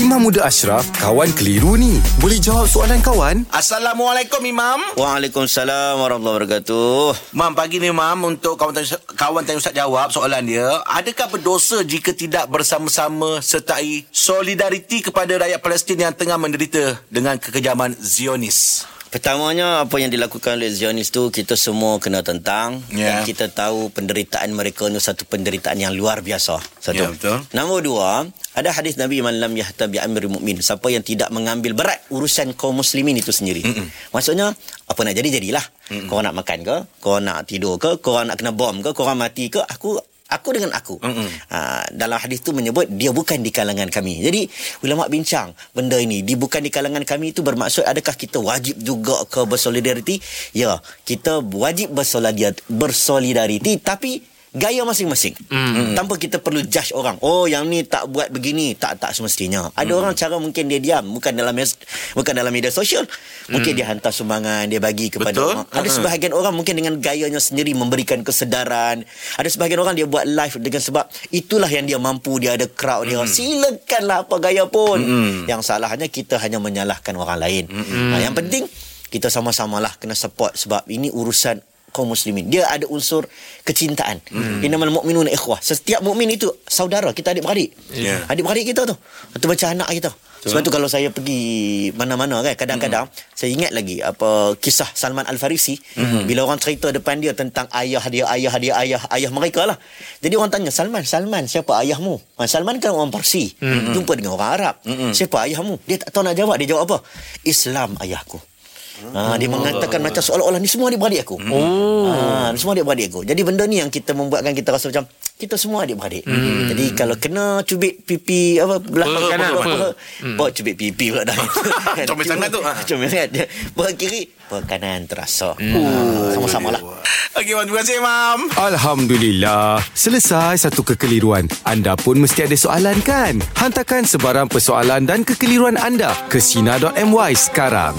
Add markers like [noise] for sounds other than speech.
Imam Muda Ashraf, kawan keliru ni. Boleh jawab soalan kawan? Assalamualaikum Imam. Waalaikumsalam warahmatullahi wabarakatuh. Mam pagi ni Mam untuk kawan tanya, kawan tanya Ustaz jawab soalan dia, adakah berdosa jika tidak bersama-sama sertai solidariti kepada rakyat Palestin yang tengah menderita dengan kekejaman Zionis? Pertamanya apa yang dilakukan oleh Zionis tu kita semua kena tentang Ya. dan kita tahu penderitaan mereka itu satu penderitaan yang luar biasa. Satu. Ya, betul. Nombor dua, ada hadis Nabi man lam yahtam bi amri mukmin, siapa yang tidak mengambil berat urusan kaum muslimin itu sendiri. Mm-mm. Maksudnya apa nak jadi jadilah. Mm-mm. Kau nak makan ke, kau nak tidur ke, kau nak kena bom ke, kau mati ke, aku aku dengan aku. Ha, dalam hadis tu menyebut dia bukan di kalangan kami. Jadi ulama bincang benda ini di bukan di kalangan kami itu bermaksud adakah kita wajib juga ke bersolidariti? Ya, kita wajib bersolidariti, bersolidariti tapi gaya masing-masing. Mm. Tanpa kita perlu judge orang. Oh, yang ni tak buat begini, tak tak semestinya. Ada orang cara mungkin dia diam, bukan dalam bukan dalam media sosial. Mungkin dia hantar sumbangan, dia bagi kepada Betul. orang. Ada Ha. sebahagian orang mungkin dengan gayanya sendiri memberikan kesedaran. Ada sebahagian orang dia buat live dengan sebab itulah yang dia mampu, dia ada crowd dia. Silakanlah apa gaya pun. Yang salahnya kita hanya menyalahkan orang lain. Ha, yang penting kita sama-samalah kena support sebab ini urusan kaum muslimin. Dia ada unsur kecintaan. Hmm. Innamal mu'minuna ikhwah. Setiap mukmin itu saudara, kita adik-beradik. Ya. Adik-beradik kita tu. Atau macam anak kita. Sebab tu kalau saya pergi mana-mana kan kadang-kadang mm-hmm. saya ingat lagi apa kisah Salman Al Farisi mm-hmm. bila orang cerita depan dia tentang ayah dia ayah dia ayah ayah mereka lah. Jadi orang tanya Salman Salman siapa ayahmu? Ha, Salman kan orang Parsi. Mm-hmm. Jumpa dengan orang Arab. Mm-hmm. Siapa ayahmu? Dia tak tahu nak jawab. Dia jawab apa? Islam ayahku. Ha, dia mengatakan macam seolah-olah ni semua adik-beradik aku. Oh. Ha, ni semua adik-beradik aku. Jadi benda ni yang kita membuatkan kita rasa macam kita semua adik-beradik. Hmm. Jadi kalau kena cubit pipi apa belah Peha kanan, peha. belah, Bawa cubit pipi pula dah. [laughs] Comel sangat tu, ha. Comel sangat. Peha kiri, peha kanan terasa. Hmm. Sama-sama lah. Okey, Mam. Terima kasih Imam. Alhamdulillah. Selesai satu kekeliruan. Anda pun mesti ada soalan kan? Hantarkan sebarang persoalan dan kekeliruan anda ke Sina.my sekarang.